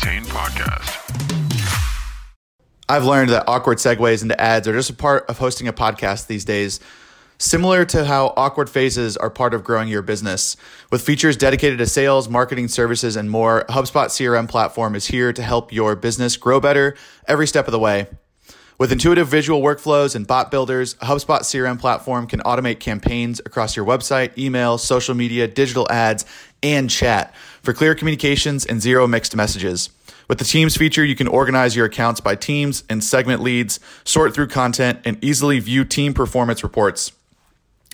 Retain podcast. I've learned that awkward segues into ads are just a part of hosting a podcast these days. Similar to how awkward phases are part of growing your business. With features dedicated to sales, marketing services, and more, HubSpot CRM platform is here to help your business grow better every step of the way. With intuitive visual workflows and bot builders, HubSpot CRM platform can automate campaigns across your website, email, social media, digital ads, and chat for clear communications and zero mixed messages. With the Teams feature, you can organize your accounts by teams and segment leads, sort through content, and easily view team performance reports.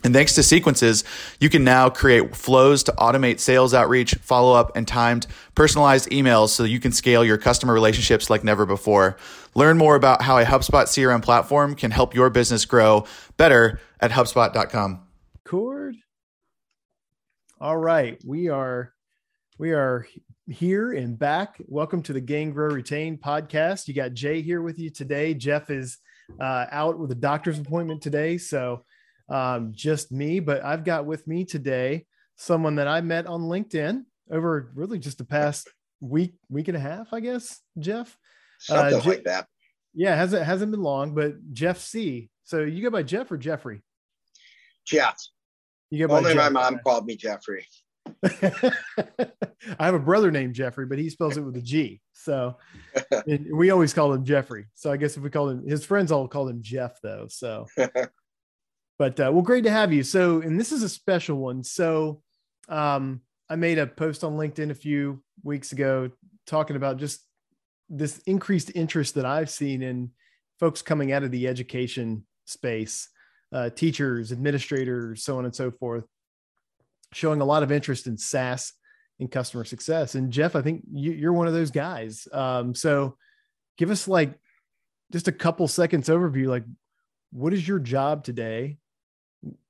And thanks to sequences, you can now create flows to automate sales outreach, follow up, and timed personalized emails so you can scale your customer relationships like never before. Learn more about how a HubSpot CRM platform can help your business grow better at HubSpot.com. Cord. All right, we are we are here and back. Welcome to the Gain Grow Retain podcast. You got Jay here with you today. Jeff is uh, out with a doctor's appointment today, so um, just me. But I've got with me today someone that I met on LinkedIn over really just the past week, week and a half, I guess. Jeff, something uh, like that. Yeah, hasn't hasn't been long, but Jeff C. So you go by Jeff or Jeffrey? Jeff. You go Only my mom called me Jeffrey. I have a brother named Jeffrey, but he spells it with a G. So we always call him Jeffrey. So I guess if we call him, his friends all call him Jeff, though. So, but uh, well, great to have you. So, and this is a special one. So, um, I made a post on LinkedIn a few weeks ago talking about just this increased interest that I've seen in folks coming out of the education space, uh, teachers, administrators, so on and so forth, showing a lot of interest in SaaS and customer success. And Jeff, I think you, are one of those guys. Um, so give us like just a couple seconds overview. Like, what is your job today?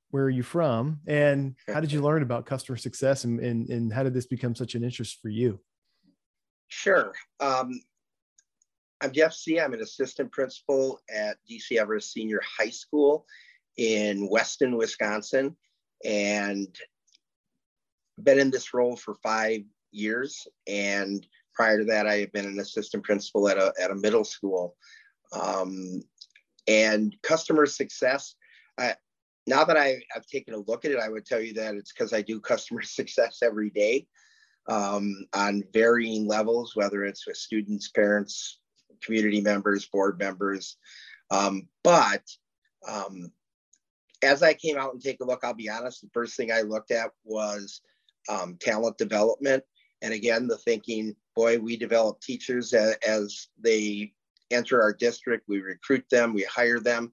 Where are you from? And how did you learn about customer success? And, and, and how did this become such an interest for you? Sure. Um, I'm Jeff C. I'm an assistant principal at DC Everest Senior High School in Weston, Wisconsin, and been in this role for five years. And prior to that, I have been an assistant principal at a, at a middle school. Um, and customer success, I, now that I, have taken a look at it, I would tell you that it's because I do customer success every day um, on varying levels, whether it's with students, parents, community members, board members. Um, but um, as I came out and take a look, I'll be honest, the first thing I looked at was um, talent development. And again, the thinking, boy, we develop teachers as, as they enter our district, we recruit them, we hire them.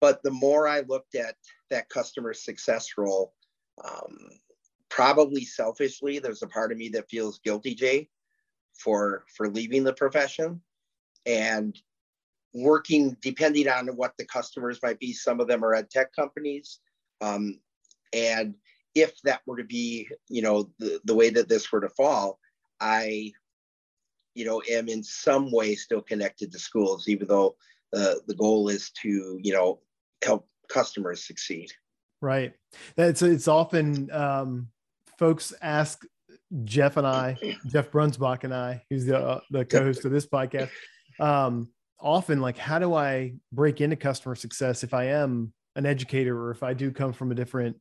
But the more I looked at that customer success role, um, probably selfishly, there's a part of me that feels guilty, Jay, for for leaving the profession, and working depending on what the customers might be. Some of them are ed tech companies, um, and if that were to be, you know, the, the way that this were to fall, I, you know, am in some way still connected to schools, even though uh, the goal is to, you know, help customers succeed. Right. It's it's often um, folks ask Jeff and I, Jeff Breunsbach and I, who's the uh, the co-host of this podcast, um, often like, how do I break into customer success if I am an educator or if I do come from a different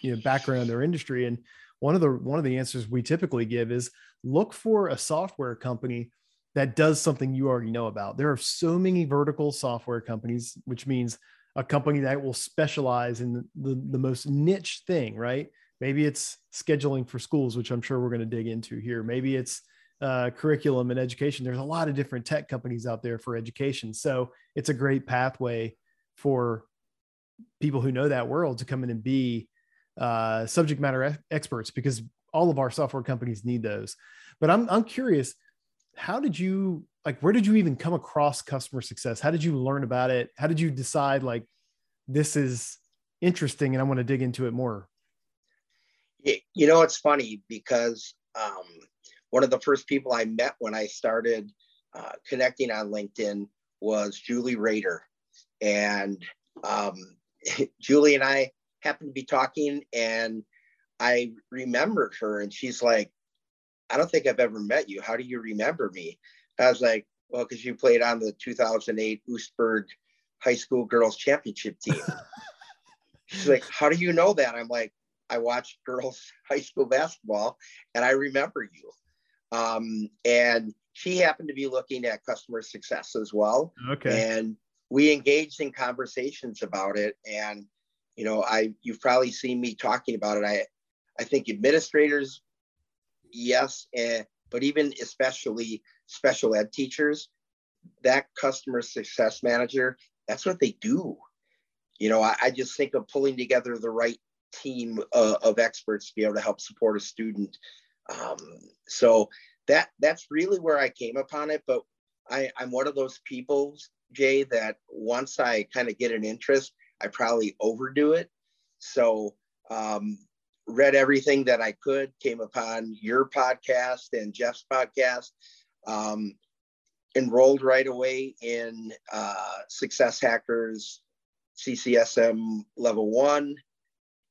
you know background or industry? And one of the one of the answers we typically give is look for a software company that does something you already know about. There are so many vertical software companies which means a company that will specialize in the, the, the most niche thing right? Maybe it's scheduling for schools which i'm sure we're going to dig into here. Maybe it's uh, curriculum and education there's a lot of different tech companies out there for education so it's a great pathway for people who know that world to come in and be uh, subject matter experts because all of our software companies need those. But I'm I'm curious, how did you like? Where did you even come across customer success? How did you learn about it? How did you decide like this is interesting and I want to dig into it more? You know, it's funny because um, one of the first people I met when I started uh, connecting on LinkedIn was Julie Rader, and um, Julie and I happened to be talking and I remembered her and she's like, I don't think I've ever met you. How do you remember me? I was like, well, because you played on the 2008 Oostburg High School Girls Championship team. She's like, how do you know that? I'm like, I watched girls high school basketball and I remember you. Um, and she happened to be looking at customer success as well. Okay. And we engaged in conversations about it. And, you know, I you've probably seen me talking about it. I I think administrators, yes, and but even especially special ed teachers, that customer success manager, that's what they do. You know, I, I just think of pulling together the right team uh, of experts to be able to help support a student. Um, so that that's really where I came upon it. But I, I'm one of those people, Jay, that once I kind of get an interest, I probably overdo it. So um, read everything that I could, came upon your podcast and Jeff's podcast, um, enrolled right away in uh, Success Hackers CCSM level one.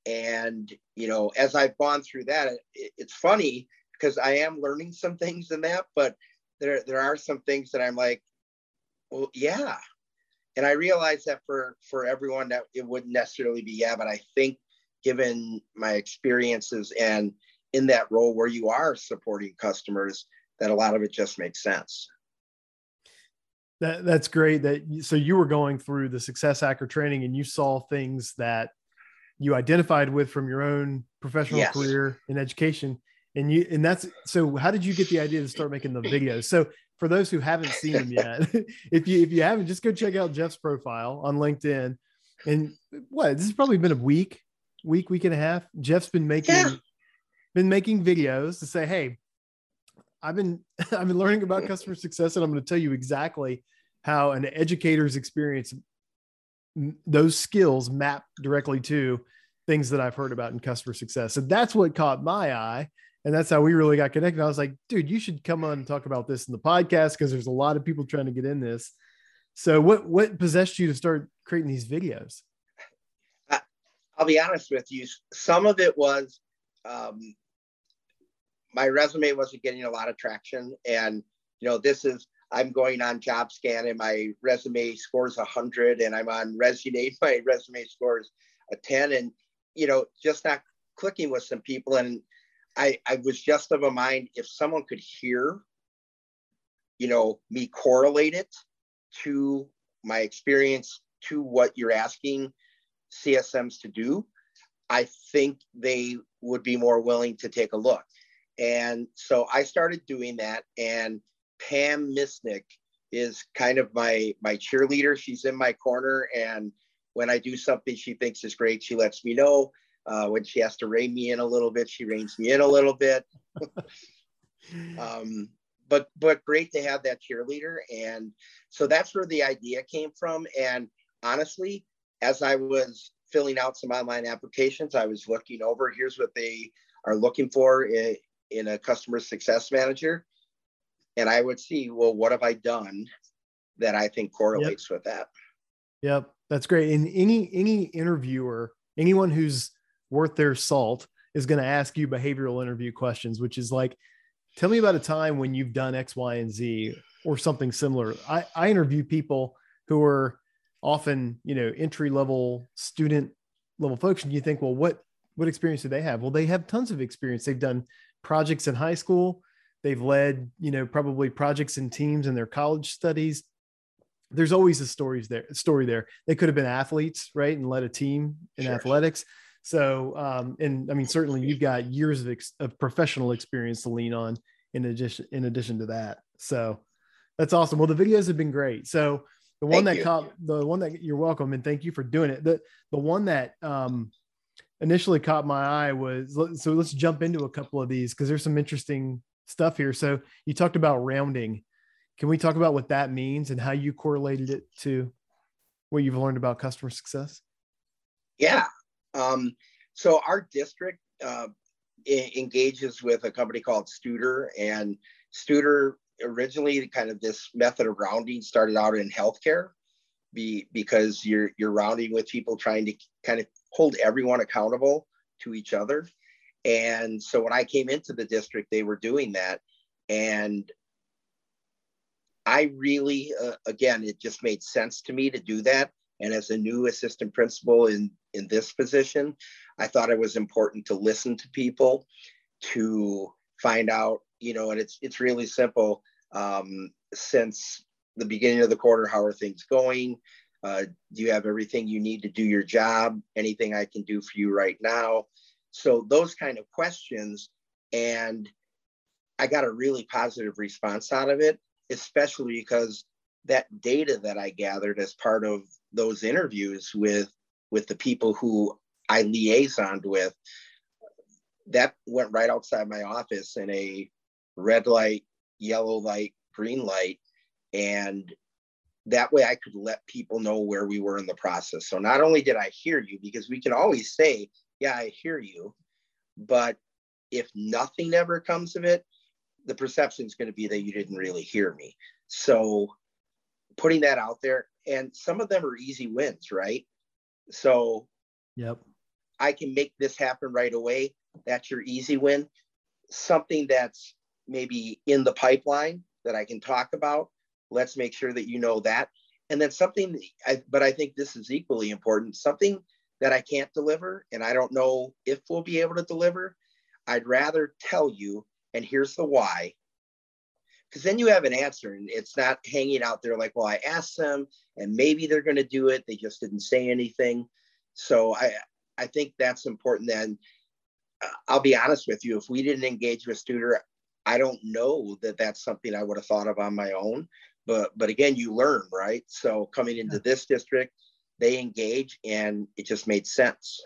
And, you know, as I've gone through that, it, it's funny because I am learning some things in that, but there, there are some things that I'm like, well, yeah. And I realize that for, for everyone that it wouldn't necessarily be, yeah, but I think given my experiences and in that role where you are supporting customers, that a lot of it just makes sense. That, that's great. That so you were going through the success hacker training and you saw things that you identified with from your own professional yes. career in education, and you and that's so. How did you get the idea to start making the videos? So for those who haven't seen them yet, if you if you haven't, just go check out Jeff's profile on LinkedIn. And what this has probably been a week, week, week and a half. Jeff's been making yeah. been making videos to say, hey, I've been I've been learning about customer success, and I'm going to tell you exactly how an educator's experience those skills map directly to things that I've heard about in customer success. So that's what caught my eye. And that's how we really got connected. I was like, dude, you should come on and talk about this in the podcast because there's a lot of people trying to get in this. So what what possessed you to start creating these videos? I'll be honest with you. Some of it was um, my resume wasn't getting a lot of traction, and you know, this is I'm going on JobScan and my resume scores 100 and I'm on Resume, my resume scores a 10 and, you know, just not clicking with some people. And I, I was just of a mind, if someone could hear, you know, me correlate it to my experience to what you're asking CSMs to do, I think they would be more willing to take a look. And so I started doing that and Pam Misnick is kind of my my cheerleader. She's in my corner, and when I do something she thinks is great, she lets me know. Uh, when she has to rein me in a little bit, she reins me in a little bit. um, but but great to have that cheerleader, and so that's where the idea came from. And honestly, as I was filling out some online applications, I was looking over. Here's what they are looking for in, in a customer success manager and I would see, well, what have I done that I think correlates yep. with that? Yep, that's great. And any any interviewer, anyone who's worth their salt, is going to ask you behavioral interview questions, which is like, tell me about a time when you've done X, Y, and Z or something similar. I, I interview people who are often, you know, entry level student level folks, and you think, well, what what experience do they have? Well, they have tons of experience. They've done projects in high school they've led you know probably projects and teams in their college studies. There's always a stories there story there. They could have been athletes right and led a team in sure. athletics. So um, and i mean certainly you've got years of, ex- of professional experience to lean on in addition in addition to that. So that's awesome. Well the videos have been great. So the one thank that caught the one that you're welcome and thank you for doing it. The the one that um initially caught my eye was so let's jump into a couple of these because there's some interesting stuff here. So you talked about rounding. Can we talk about what that means and how you correlated it to what you've learned about customer success? Yeah. Um, so our district uh, engages with a company called Studer, and Studer originally kind of this method of rounding started out in healthcare, be because you're you're rounding with people trying to kind of hold everyone accountable to each other, And so when I came into the district, they were doing that. And I really, uh, again, it just made sense to me to do that. And as a new assistant principal in, in this position, I thought it was important to listen to people, to find out, you know, and it's it's really simple. Um, since the beginning of the quarter, how are things going? Uh, do you have everything you need to do your job? Anything I can do for you right now? So those kind of questions, and I got a really positive response out of it, especially because that data that I gathered as part of those interviews with with the people who I liaisoned with, that went right outside my office in a red light, yellow light, green light, and that way I could let people know where we were in the process. So not only did I hear you, because we can always say, yeah, I hear you, but if nothing ever comes of it, the perception is going to be that you didn't really hear me. So putting that out there, and some of them are easy wins, right? So, yep, I can make this happen right away. That's your easy win. Something that's maybe in the pipeline that I can talk about. Let's make sure that you know that. And then something, I, but I think this is equally important something that I can't deliver, and I don't know if we'll be able to deliver. I'd rather tell you, and here's the why, because then you have an answer and it's not hanging out there like well i asked them and maybe they're going to do it they just didn't say anything. So i i think that's important then. Uh, i'll be honest with you if we didn't engage with Studer i don't know that that's something i would have thought of on my own but but again you learn right? So coming into this district they engage and it just made sense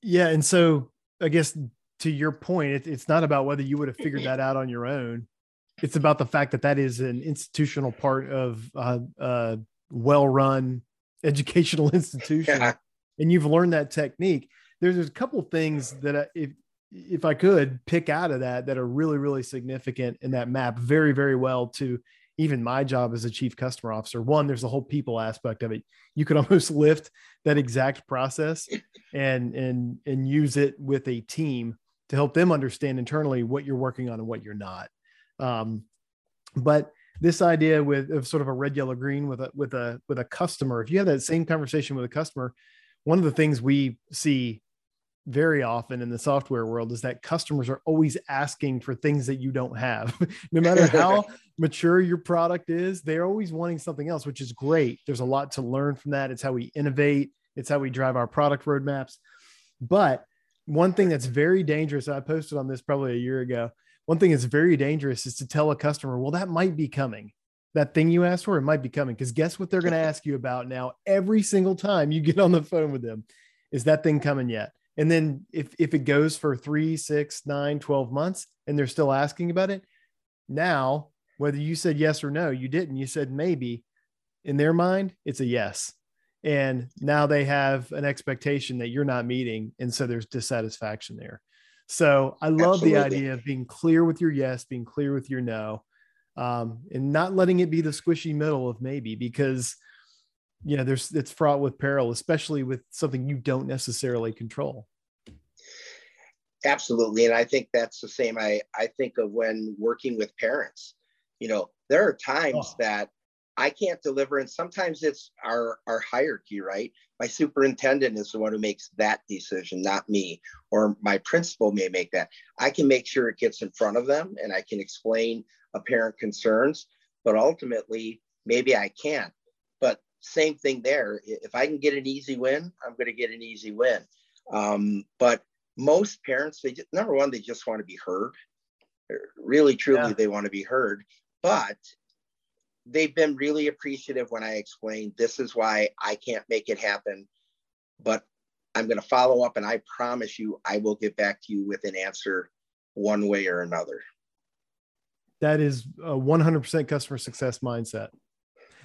yeah and so i guess to your point, it, it's not about whether you would have figured that out on your own. It's about the fact that that is an institutional part of uh, a well-run educational institution, yeah. and you've learned that technique. There's, there's a couple things that I, if if I could pick out of that that are really really significant in that map very very well to even my job as a chief customer officer. One, there's the whole people aspect of it. You could almost lift that exact process and and and use it with a team to help them understand internally what you're working on and what you're not. Um, but this idea with of sort of a red, yellow, green with a with a with a customer, if you have that same conversation with a customer, one of the things we see very often in the software world is that customers are always asking for things that you don't have. no matter how mature your product is, they're always wanting something else, which is great. There's a lot to learn from that. It's how we innovate, it's how we drive our product roadmaps. But one thing that's very dangerous, I posted on this probably a year ago. One thing that's very dangerous is to tell a customer, well, that might be coming. That thing you asked for, it might be coming. Because guess what they're going to ask you about now every single time you get on the phone with them? Is that thing coming yet? And then if, if it goes for three, six, nine, 12 months and they're still asking about it, now, whether you said yes or no, you didn't, you said maybe, in their mind, it's a yes. And now they have an expectation that you're not meeting. And so there's dissatisfaction there. So i love Absolutely. the idea of being clear with your yes being clear with your no um, and not letting it be the squishy middle of maybe because you know there's it's fraught with peril especially with something you don't necessarily control absolutely and i think that's the same i i think of when working with parents you know there are times oh. that I can't deliver. And sometimes it's our, our hierarchy, right? My superintendent is the one who makes that decision, not me, or my principal may make that. I can make sure it gets in front of them and I can explain apparent concerns, but ultimately, maybe I can't. Same thing there. If I can get an easy win, I'm going to get an easy win. Um, but most parents, they just, number one, they just want to be heard. Really, truly, yeah. they want to be heard. But they've been really appreciative when I explained this is why I can't make it happen, but I'm going to follow up and I promise you I will get back to you with an answer one way or another. That is a 100% customer success mindset.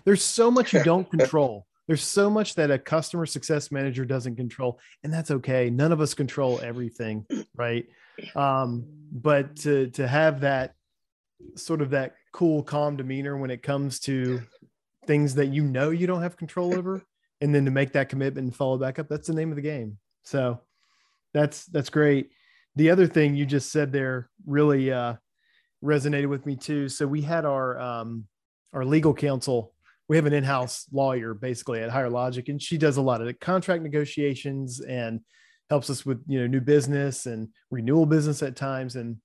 There's so much you don't control. There's so much that a customer success manager doesn't control, and that's okay. None of us control everything, right? Um, but to to have that sort of that cool, calm demeanor when it comes to things that you know you don't have control over, and then to make that commitment and follow back up. That's the name of the game. So that's that's great. The other thing you just said there really uh, resonated with me too. So we had our um, our legal counsel. We have an in-house lawyer basically at Higher Logic, and she does a lot of contract negotiations and helps us with you know new business and renewal business at times. And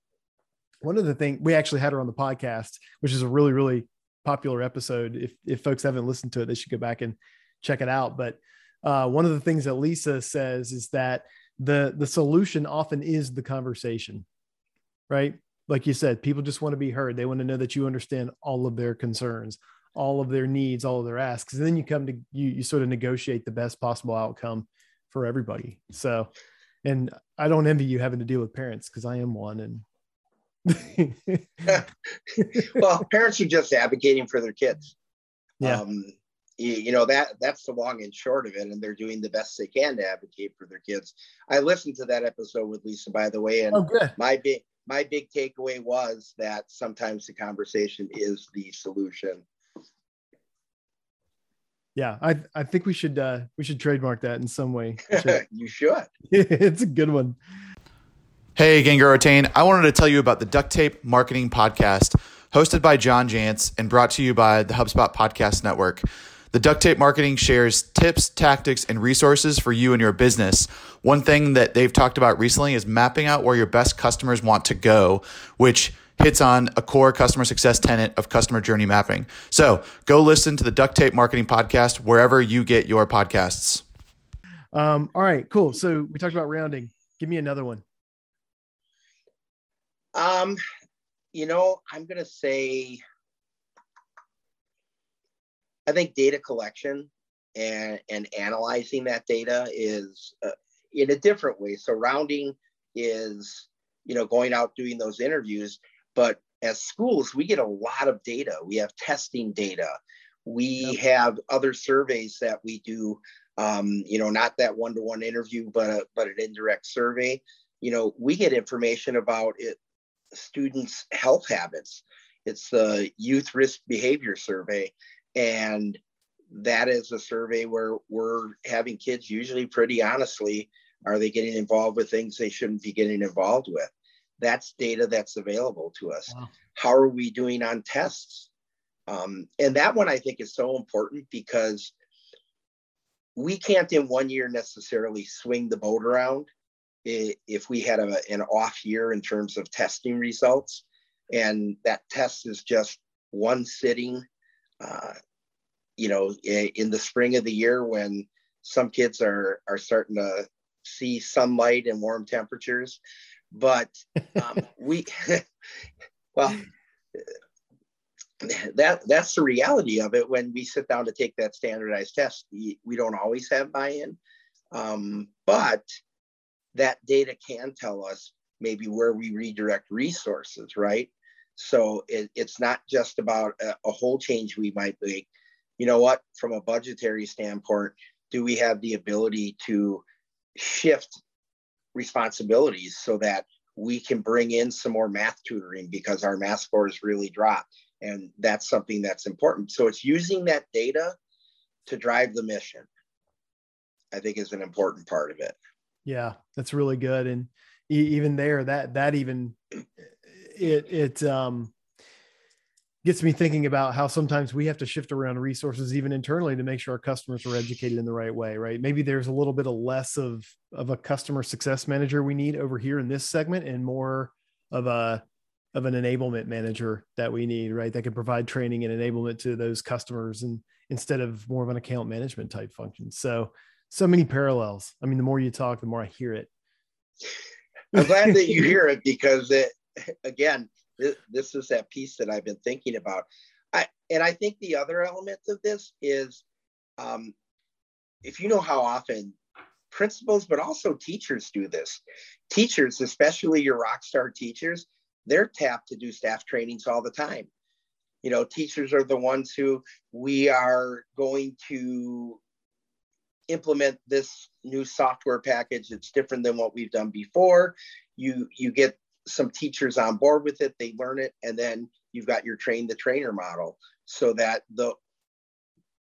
one of the things we actually had her on the podcast, which is a really really popular episode. If if folks haven't listened to it, they should go back and check it out. But uh, one of the things that Lisa says is that the the solution often is the conversation, right? Like you said, people just want to be heard. They want to know that you understand all of their concerns, all of their needs, all of their asks. And then you come to you you sort of negotiate the best possible outcome for everybody. So, and I don't envy you having to deal with parents because I am one and well, parents are just advocating for their kids. Yeah. Um, you, you, know that that's the long and short of it, and they're doing the best they can to advocate for their kids. I listened to that episode with Lisa, by the way, and oh, my big my big takeaway was that sometimes the conversation is the solution. Yeah, I I think we should uh, we should trademark that in some way. you should. it's a good one. Hey, Gain Grow Retain. I wanted to tell you about the Duct Tape Marketing Podcast, hosted by John Jantsch and brought to you by the HubSpot Podcast Network. The Duct Tape Marketing shares tips, tactics, and resources for you and your business. One thing that they've talked about recently is mapping out where your best customers want to go, which hits on a core customer success tenet of customer journey mapping. So go listen to the Duct Tape Marketing Podcast wherever you get your podcasts. Um, all right, cool. So we talked about rounding. Give me another one. Um, you know, I'm going to say, I think data collection and and analyzing that data is uh, in a different way. So rounding is, you know, going out doing those interviews, but as schools, we get a lot of data. We have testing data. We have other surveys that we do. Um, you know, not that one-to-one interview, but a, but an indirect survey. You know, we get information about it, students' health habits. It's the Youth Risk Behavior Survey. And that is a survey where we're having kids usually pretty honestly are they getting involved with things they shouldn't be getting involved with that's data that's available to us. Wow. how are we doing on tests? Um, and that one i think is so important because we can't in one year necessarily swing the boat around if we had a, an off year in terms of testing results, and that test is just one sitting, uh, you know, in the spring of the year when some kids are are starting to see sunlight and warm temperatures, but um, we, well, that that's the reality of it. When we sit down to take that standardized test, we, we don't always have buy-in, um, but that data can tell us maybe where we redirect resources, right? So it, it's not just about a, a whole change we might make. You know what? From a budgetary standpoint, do we have the ability to shift responsibilities so that we can bring in some more math tutoring because our math scores really drop? And that's something that's important. So it's using that data to drive the mission, I think is an important part of it. Yeah, that's really good. And even there, that that even it it um gets me thinking about how sometimes we have to shift around resources even internally to make sure our customers are educated in the right way right maybe there's a little bit of less of of a customer success manager we need over here in this segment and more of a of an enablement manager that we need right that can provide training and enablement to those customers and instead of more of an account management type function so so many parallels. I mean, the more you talk, the more I hear it. I'm glad that you hear it because it, again, this, is that piece that I've been thinking about. I, and I think the other element of this is um, if you know how often principals, but also teachers do this, teachers, especially your rock star teachers, they're tapped to do staff trainings all the time. You know, teachers are the ones who we are going to implement this new software package. It's different than what we've done before. You you get some teachers on board with it, they learn it, and then you've got your train the trainer model so that the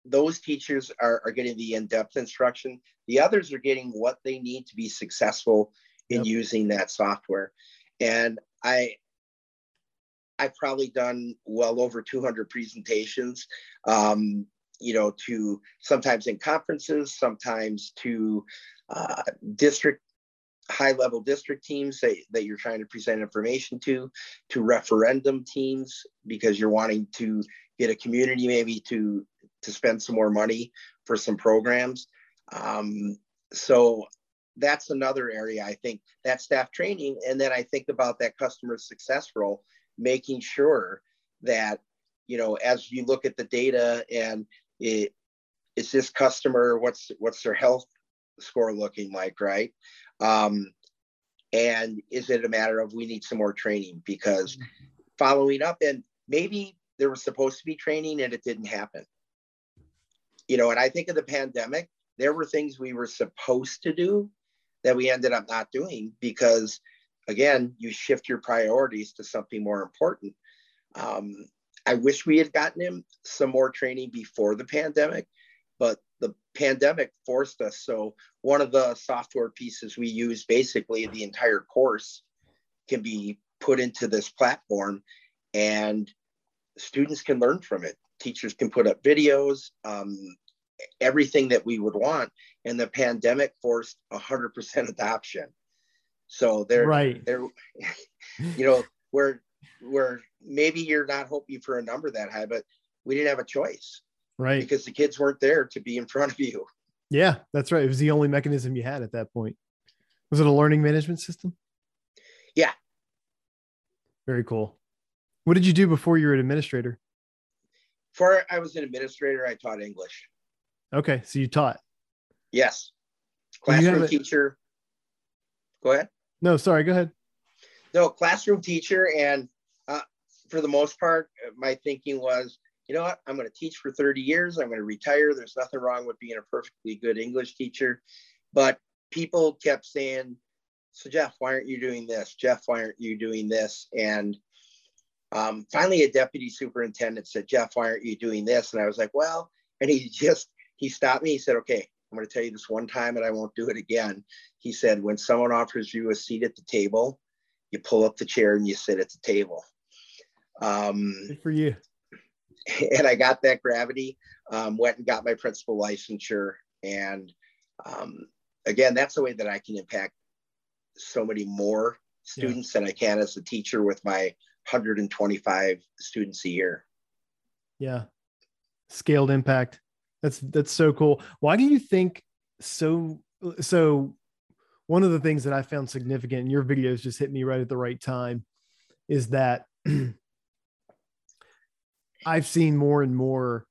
those teachers are, are getting the in-depth instruction. The others are getting what they need to be successful in yep. using that software. And I I've probably done well over 200 presentations, um, you know, to sometimes in conferences, sometimes to uh, district high level district teams that, that you're trying to present information to, to referendum teams because you're wanting to get a community maybe to to spend some more money for some programs. Um, so that's another area I think that staff training, and then I think about that customer success role, making sure that you know as you look at the data and it is this customer what's what's their health score looking like, right? Um, and is it a matter of we need some more training because following up and maybe there was supposed to be training and it didn't happen. You know, and I think of the pandemic, there were things we were supposed to do that we ended up not doing because, again, you shift your priorities to something more important. Um, I wish we had gotten him some more training before the pandemic, but the pandemic forced us. So, one of the software pieces we use, basically, the entire course can be put into this platform. And students can learn from it. Teachers can put up videos, um, everything that we would want. And the pandemic forced 100% adoption. So they're right. They're, you know, where where maybe you're not hoping for a number that high, but we didn't have a choice, right? Because the kids weren't there to be in front of you. Yeah, that's right. It was the only mechanism you had at that point. Was it a learning management system? Yeah. Very cool. What did you do before you were an administrator? Before I was an administrator, I taught English. Okay, so you taught. Yes, classroom teacher. Go ahead. No, sorry. Go ahead. No, classroom teacher, and uh, for the most part, my thinking was, you know what? I'm going to teach for 30 years. I'm going to retire. There's nothing wrong with being a perfectly good English teacher, but people kept saying, "So Jeff, why aren't you doing this? Jeff, why aren't you doing this?" And um, finally, a deputy superintendent said, Jeff, why aren't you doing this? And I was like, well, and he just, he stopped me. He said, okay, I'm going to tell you this one time and I won't do it again. He said, when someone offers you a seat at the table, you pull up the chair and you sit at the table. Um, Good for you. And I got that gravity, um, went and got my principal licensure. And um, again, that's the way that I can impact so many more students yeah. than I can as a teacher with my 125 students a year. Yeah. Scaled impact. That's that's so cool. Why do you think so so one of the things that I found significant and your videos just hit me right at the right time is that I've seen more and more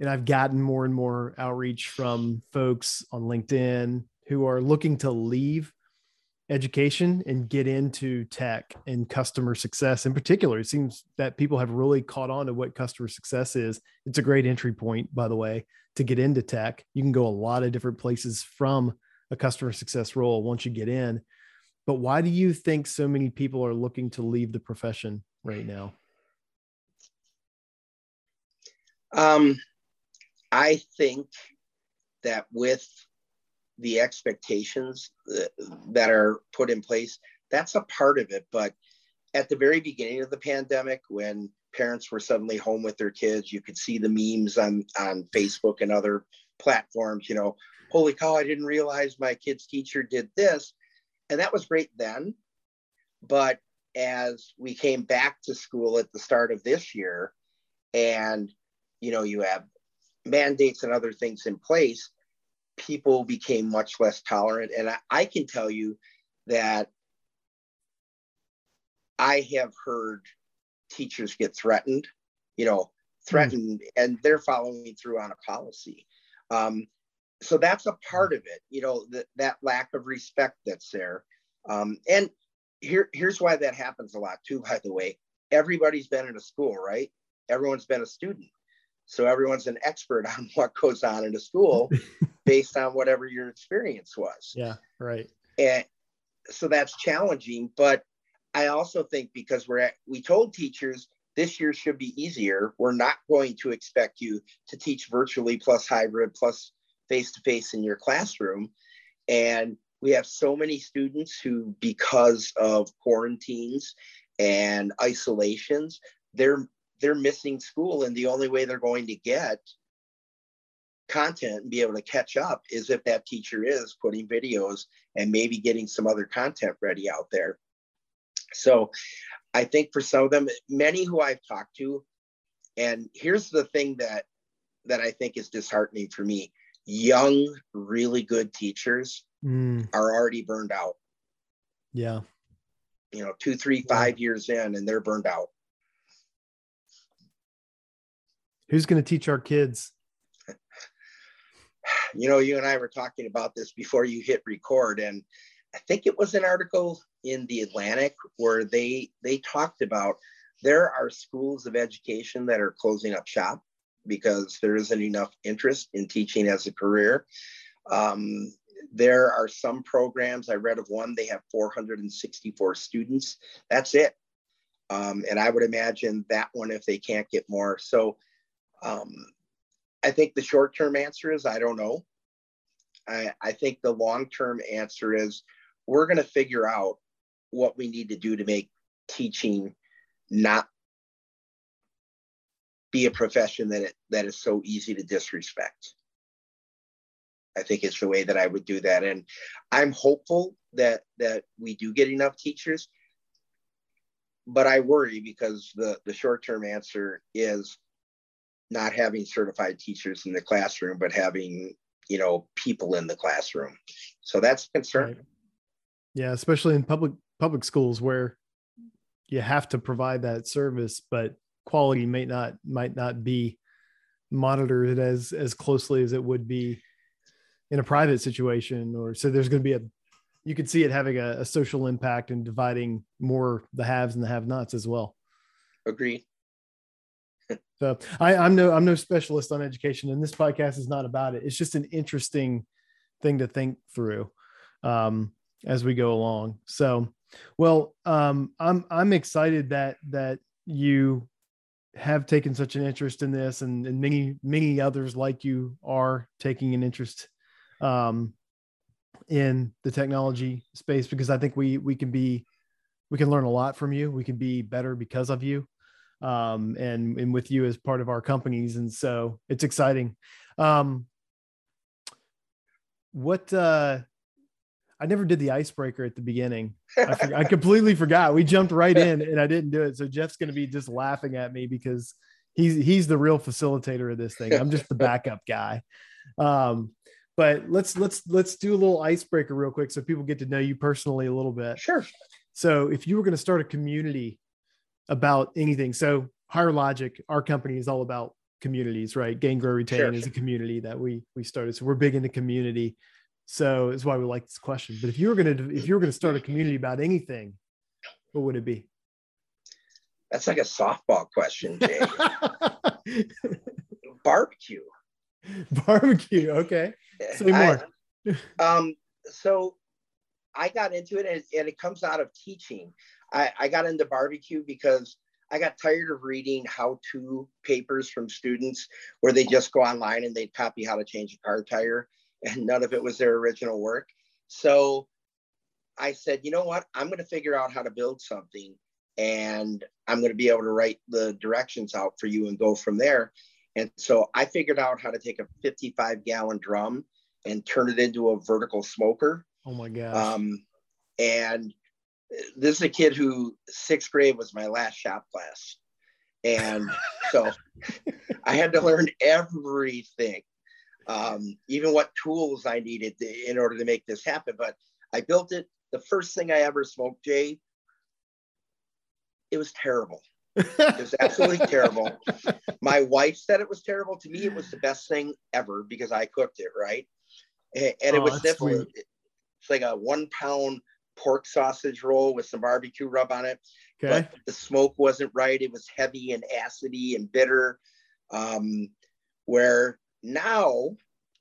and I've gotten more and more outreach from folks on LinkedIn who are looking to leave education and get into tech and customer success in particular. It seems that people have really caught on to what customer success is. It's a great entry point, by the way, to get into tech. You can go a lot of different places from a customer success role once you get in. But why do you think so many people are looking to leave the profession right now? Um, I think that with the expectations that are put in place that's a part of it. But at the very beginning of the pandemic when parents were suddenly home with their kids you could see the memes on on facebook and other platforms you know holy cow i didn't realize my kid's teacher did this. And that was great then. But as we came back to school at the start of this year and you know you have mandates and other things in place people became much less tolerant. And I, I can tell you that I have heard teachers get threatened, you know, threatened, mm. and they're following through on a policy. Um, so that's a part of it, you know, that that lack of respect that's there. Um, and here, here's why that happens a lot too, by the way. Everybody's been in a school, right? Everyone's been a student. So everyone's an expert on what goes on in a school based on whatever your experience was. Yeah, right. And so that's challenging. But I also think because we're at, we told teachers this year should be easier. We're not going to expect you to teach virtually plus hybrid plus face to face in your classroom. And we have so many students who, because of quarantines and isolations, they're they're missing school, and the only way they're going to get content and be able to catch up is if that teacher is putting videos and maybe getting some other content ready out there. So I think for some of them, many who I've talked to, and here's the thing that that I think is disheartening for me: young, really good teachers mm. are already burned out. Yeah. You know, two, three, five years in, and they're burned out. Who's going to teach our kids? You know, you and I were talking about this before you hit record, and I think it was an article in the Atlantic where they they talked about there are schools of education that are closing up shop because there isn't enough interest in teaching as a career. Um, there are some programs, I read of one, they have 464 students. That's it. Um, and I would imagine that one if they can't get more. So um, I think the short term answer is I don't know. I, I think the long term answer is we're going to figure out what we need to do to make teaching not be a profession that it, that is so easy to disrespect. I think it's the way that I would do that, and I'm hopeful that that we do get enough teachers. But I worry because the the short term answer is not having certified teachers in the classroom, but having you know people in the classroom. So that's a concern. Right. Yeah, especially in public public schools where you have to provide that service, but quality might not might not be monitored as as closely as it would be in a private situation or so there's going to be a you could see it having a, a social impact and dividing more the haves and the have nots as well agreed so I, i'm no i'm no specialist on education and this podcast is not about it. It's just an interesting thing to think through um, as we go along. So well, um, I'm I'm excited that that you have taken such an interest in this, and, and many many others like you are taking an interest um, in the technology space because I think we we can be we can learn a lot from you. We can be better because of you, um, and and with you as part of our companies, and so it's exciting. Um, what uh, I never did the icebreaker at the beginning. I, for, I completely forgot. We jumped right in and I didn't do it. So Jeff's going to be just laughing at me because he's he's the real facilitator of this thing. I'm just the backup guy. Um, but let's let's let's do a little icebreaker real quick so people get to know you personally a little bit. Sure. So if you were going to start a community about anything, so Higher Logic, our company is all about communities, right? Gain, grow, retain sure. is a community that we we started. So we're big into community. So it's why we like this question. But if you were gonna if you were gonna start a community about anything, what would it be? That's like a softball question, Jay. Barbecue. Barbecue. Okay. Say more. I, um, so I got into it and, and, it comes out of teaching. I, I got into barbecue because I got tired of reading how to papers from students where they just go online and they copy how to change a car tire and none of it was their original work. So I said, you know what? I'm going to figure out how to build something and I'm going to be able to write the directions out for you and go from there. And so I figured out how to take a 55 gallon drum and turn it into a vertical smoker. Oh my gosh. Um, and this is a kid who sixth grade was my last shop class. And so I had to learn everything um, even what tools I needed to, in order to make this happen. But I built it. The first thing I ever smoked, Jay, it was terrible. It was absolutely terrible. My wife said it was terrible. To me, it was the best thing ever because I cooked it right, and, and it oh, was definitely it's like a one pound pork sausage roll with some barbecue rub on it. Okay. But the smoke wasn't right. It was heavy and acidy and bitter. Um, where now,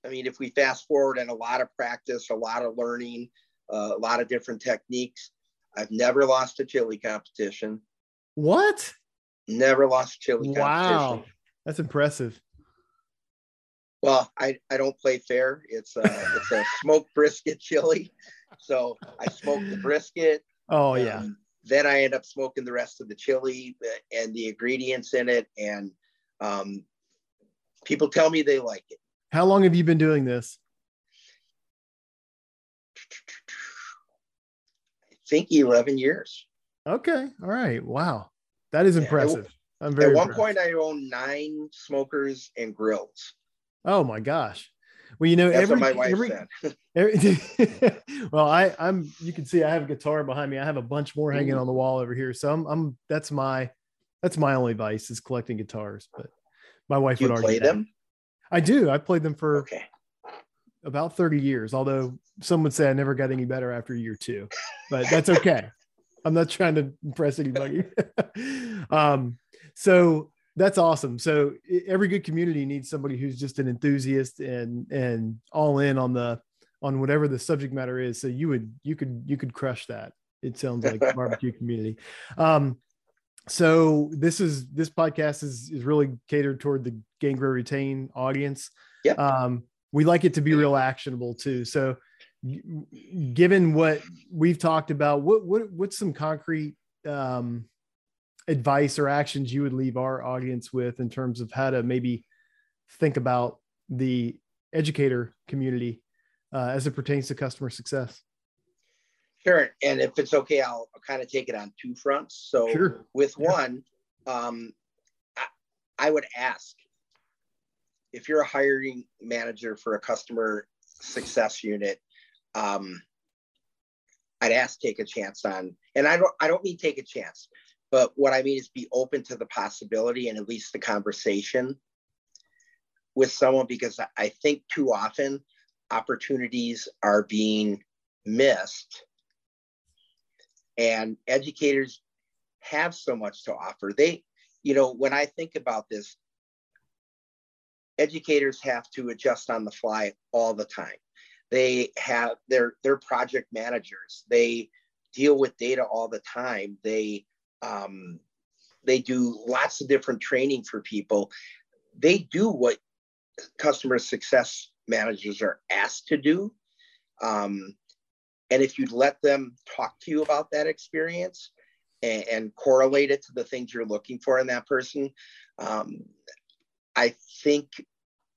I mean, if we fast forward and a lot of practice, a lot of learning, uh, a lot of different techniques, I've never lost a chili competition. What? Never lost chili. Wow, that's impressive. Well, I, I don't play fair. It's a it's a smoked brisket chili. So I smoke the brisket. Oh yeah. Then I end up smoking the rest of the chili and the ingredients in it, and um, people tell me they like it. How long have you been doing this? I think eleven years. Okay. All right. Wow. That is impressive. I'm very. At one impressed. point, I owned nine smokers and grills. Oh my gosh. Well, you know, That's every, my wife every, said. every well, I, I'm, you can see I have a guitar behind me. I have a bunch more hanging Mm-hmm. on the wall over here. So I'm, I'm, that's my, that's my only vice is collecting guitars. But my wife you would argue play that. them? I do. I played them for Okay. about 30 years, although some would say I never got any better after year two, but that's okay. I'm not trying to impress anybody. um, so that's awesome. So every good community needs somebody who's just an enthusiast and and all in on the on whatever the subject matter is. So you would you could you could crush that. It sounds like barbecue community. Um, so this is this podcast is is really catered toward the gain grow retain audience. Yep. Um, we like it to be real actionable too. So given what we've talked about, what what what's some concrete um, advice or actions you would leave our audience with in terms of how to maybe think about the educator community uh, as it pertains to customer success? Sure. And if it's okay, I'll, kind of take it on two fronts. So Sure. with Yeah. one, um, I, I would ask if you're a hiring manager for a customer success unit, um, I'd ask take a chance on, and I don't I don't mean take a chance, but what I mean is be open to the possibility and at least the conversation with someone because I- think too often opportunities are being missed. And educators have so much to offer. They you know when i think about this educators have to adjust on the fly all the time. They have their their project managers. They deal with data all the time. They um, they do lots of different training for people they do what customer success managers are asked to do um, and if you'd let them talk to you about that experience and, and correlate it to the things you're looking for in that person, um, I think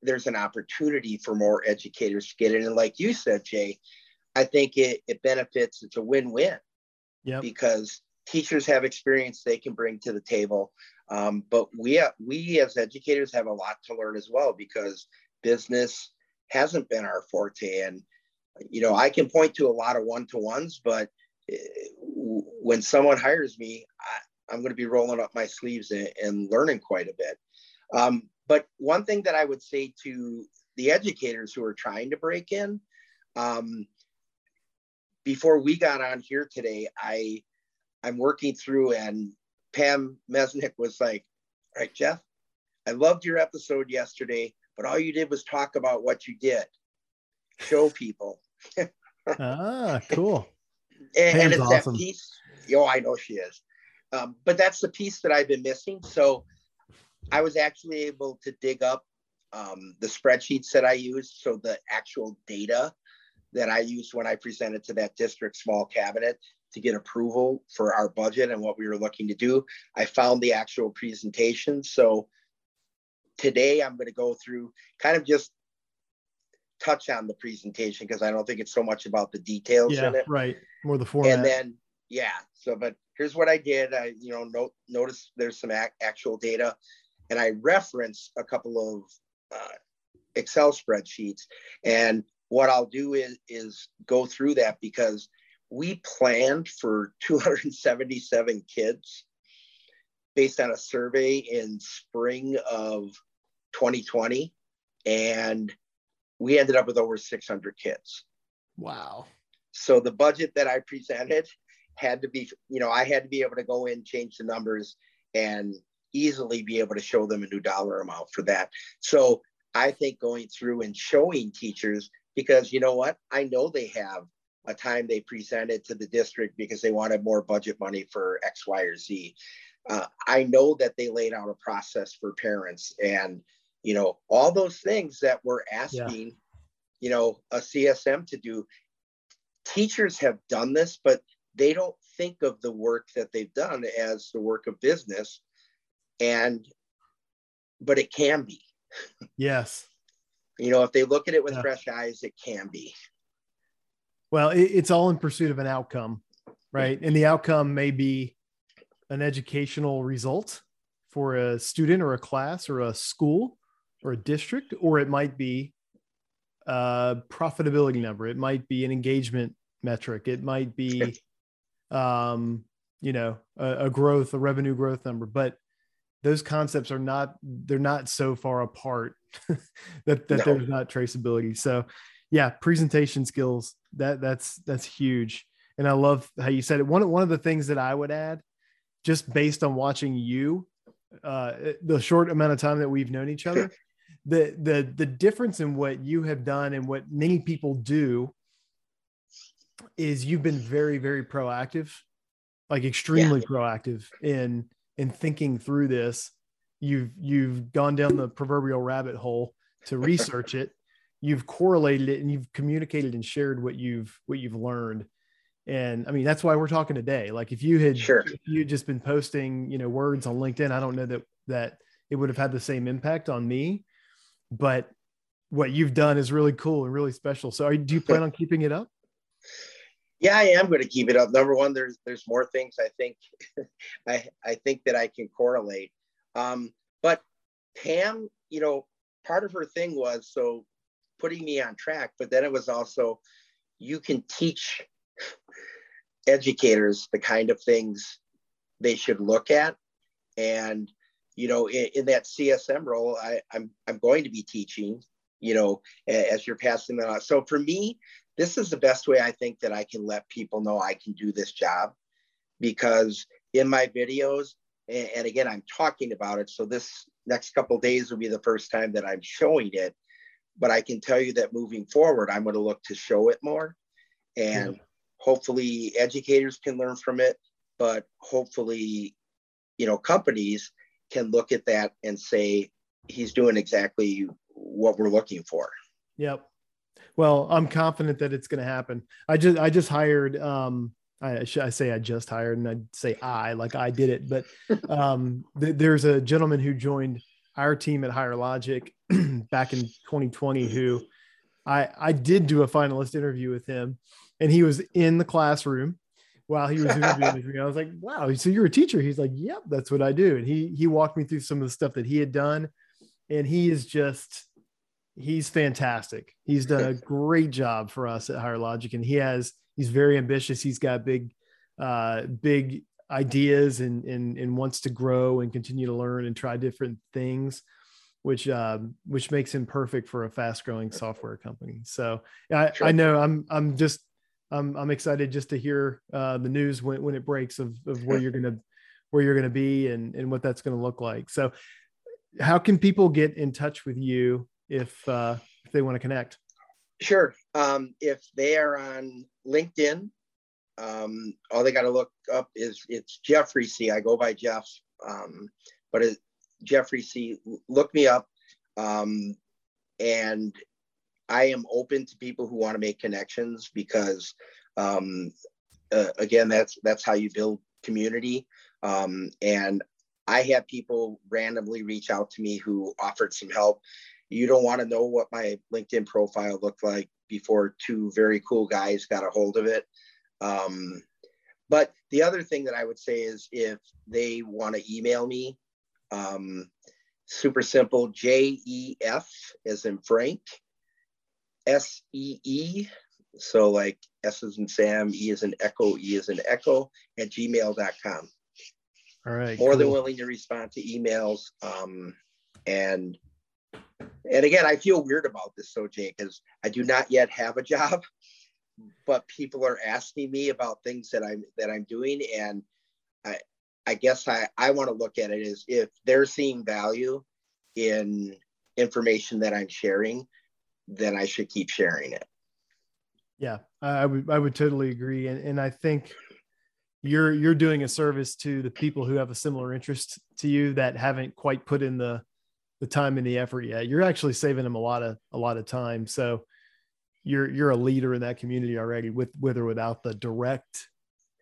there's an opportunity for more educators to get in. And like you said, Jay, I think it, it benefits, it's a win win Yeah. because teachers have experience they can bring to the table. Um, but we, we as educators have a lot to learn as well because business hasn't been our forte. And you know, I can point to a lot of one to ones, but eh, when someone hires me, I, I'm going to be rolling up my sleeves and, and learning quite a bit. Um, but one thing that I would say to the educators who are trying to break in, um, before we got on here today, I I'm working through and Pam Mesnick was like, "All right, Jeff, I loved your episode yesterday, but all you did was talk about what you did. Show people." Ah, cool. and, and it's awesome. that piece. Yo, I know she is. Um, but that's the piece that I've been missing. So I was actually able to dig up um, the spreadsheets that I used. So the actual data that I used when I presented to that district small cabinet to get approval for our budget and what we were looking to do. I found the actual presentation. So today I'm going to go through kind of just touch on the presentation because I don't think it's so much about the details Yeah, in it right. More the format. and then yeah so but here's what i did i you know note notice there's some ac- actual data and i reference a couple of uh, excel spreadsheets and what i'll do is is go through that because we planned for 277 kids based on a survey in spring of 2020 and we ended up with over 600 kids wow. so the budget that I presented had to be, you know, I had to be able to go in, change the numbers, and easily be able to show them a new dollar amount for that. So I think going through and showing teachers, because you know what? I know they have a time they presented to the district because they wanted more budget money for X, Y, or Z. uh, I know that they laid out a process for parents and, you know, all those things that we're asking, yeah. you know, a CSM to do. Teachers have done this, but they don't think of the work that they've done as the work of business. And, but it can be. Yes. you know, if they look at it with yeah. fresh eyes, it can be. Well, it, it's all in pursuit of an outcome, right? And the outcome may be an educational result for a student or a class or a school or a district, or it might be a profitability number. It might be an engagement metric. It might be, um, you know, a, a growth, a revenue growth number. But those concepts are not they're not so far apart that that no. there's not traceability. So, yeah, presentation skills that that's that's huge. And I love how you said it. One one of the things that I would add just based on watching you uh, the short amount of time that we've known each other the the the difference in what you have done and what many people do is you've been very very proactive like extremely yeah. proactive in in thinking through this you've you've gone down the proverbial rabbit hole to research it you've correlated it and you've communicated and shared what you've what you've learned. And i mean that's why we're talking today. Like if you had sure. if you just been posting you know words on linkedin i don't know that that it would have had the same impact on me. But what you've done is really cool and really special. So are, do you plan on keeping it up? Yeah i am going to keep it up. Number one there's there's more things i think i i think that i can correlate. Um but pam you know part of her thing was so putting me on track but then it was also you can teach educators the kind of things they should look at. And, you know, in, in that CSM role, I, I'm, I'm going to be teaching, you know, as you're passing that on. So for me, this is the best way I think that I can let people know I can do this job because in my videos, and, again, I'm talking about it. So this next couple days will be the first time that I'm showing it. But I can tell you that moving forward, I'm going to look to show it more. And hopefully educators can learn from it but hopefully you know companies can look at that and say he's doing exactly what we're looking for. Yep. Well i'm confident that it's going to happen. I just i just hired um I, should I say I just hired and I'd say I like I did it, but um, th- there's a gentleman who joined our team at Higher Logic back in 2020 who I I did do a finalist interview with him and he was in the classroom while he was interviewing me. I was like, wow, so you're a teacher? He's like, yep, that's what I do. And he he walked me through some of the stuff that he had done. And he is just he's fantastic. He's done a great job for us at Higher Logic. And he has he's very ambitious. He's got big uh big ideas and and and wants to grow and continue to learn and try different things which um, which makes him perfect for a fast growing software company. So I, sure. I know I'm I'm just I'm I'm excited just to hear uh, the news when, when it breaks of, of where you're gonna where you're gonna be and and what that's gonna look like. So, how can people get in touch with you if uh, if they want to connect? Sure. Um, if they are on LinkedIn, um, all they got to look up is it's Jeffrey C. I go by Jeff, um, but it, Jeffrey C. Look me up, um, and I am open to people who want to make connections because, um, uh, again, that's that's how you build community. Um, and I had people randomly reach out to me who offered some help. You don't want to know what my LinkedIn profile looked like before two very cool guys got a hold of it. Um, but the other thing that I would say is if they want to email me, um, super simple, J E F as in Frank S E E. So like S is in Sam, E is in Echo, E is in Echo at gmail.com. All right. More cool. than willing to respond to emails. Um, and and again, I feel weird about this, so Jay, because I do not yet have a job, but people are asking me about things that I'm that I'm doing, and I I guess I I want to look at it as if they're seeing value in information that I'm sharing, then I should keep sharing it. Yeah, I would I would totally agree, and and I think you're you're doing a service to the people who have a similar interest to you that haven't quite put in the the time and the effort yet. You're actually saving them a lot of a lot of time. So you're you're a leader in that community already with with or without the direct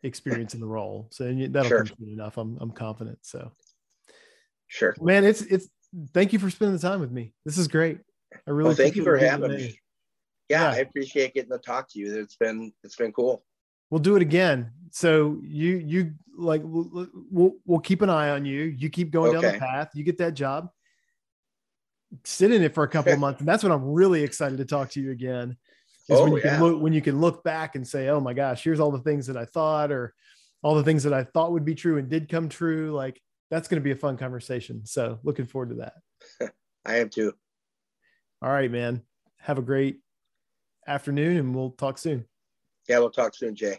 experience in the role. So that'll sure. come enough. I'm I'm confident. So sure. Man, it's it's thank you for spending the time with me. This is great. I really well, thank you for having me. Yeah, yeah, I appreciate getting to talk to you. It's been it's been cool. We'll do it again. So you you like we'll we'll, we'll keep an eye on you. You keep going okay. down the path. You get that job. Sit in it for a couple of months, and that's when I'm really excited to talk to you again. Is oh, when you yeah. can look when you can look back and say, "Oh my gosh, here's all the things that I thought," or all the things that I thought would be true and did come true. Like that's going to be a fun conversation. So looking forward to that. I am too. All right, man. Have a great afternoon and we'll talk soon. Yeah, we'll talk soon, Jay.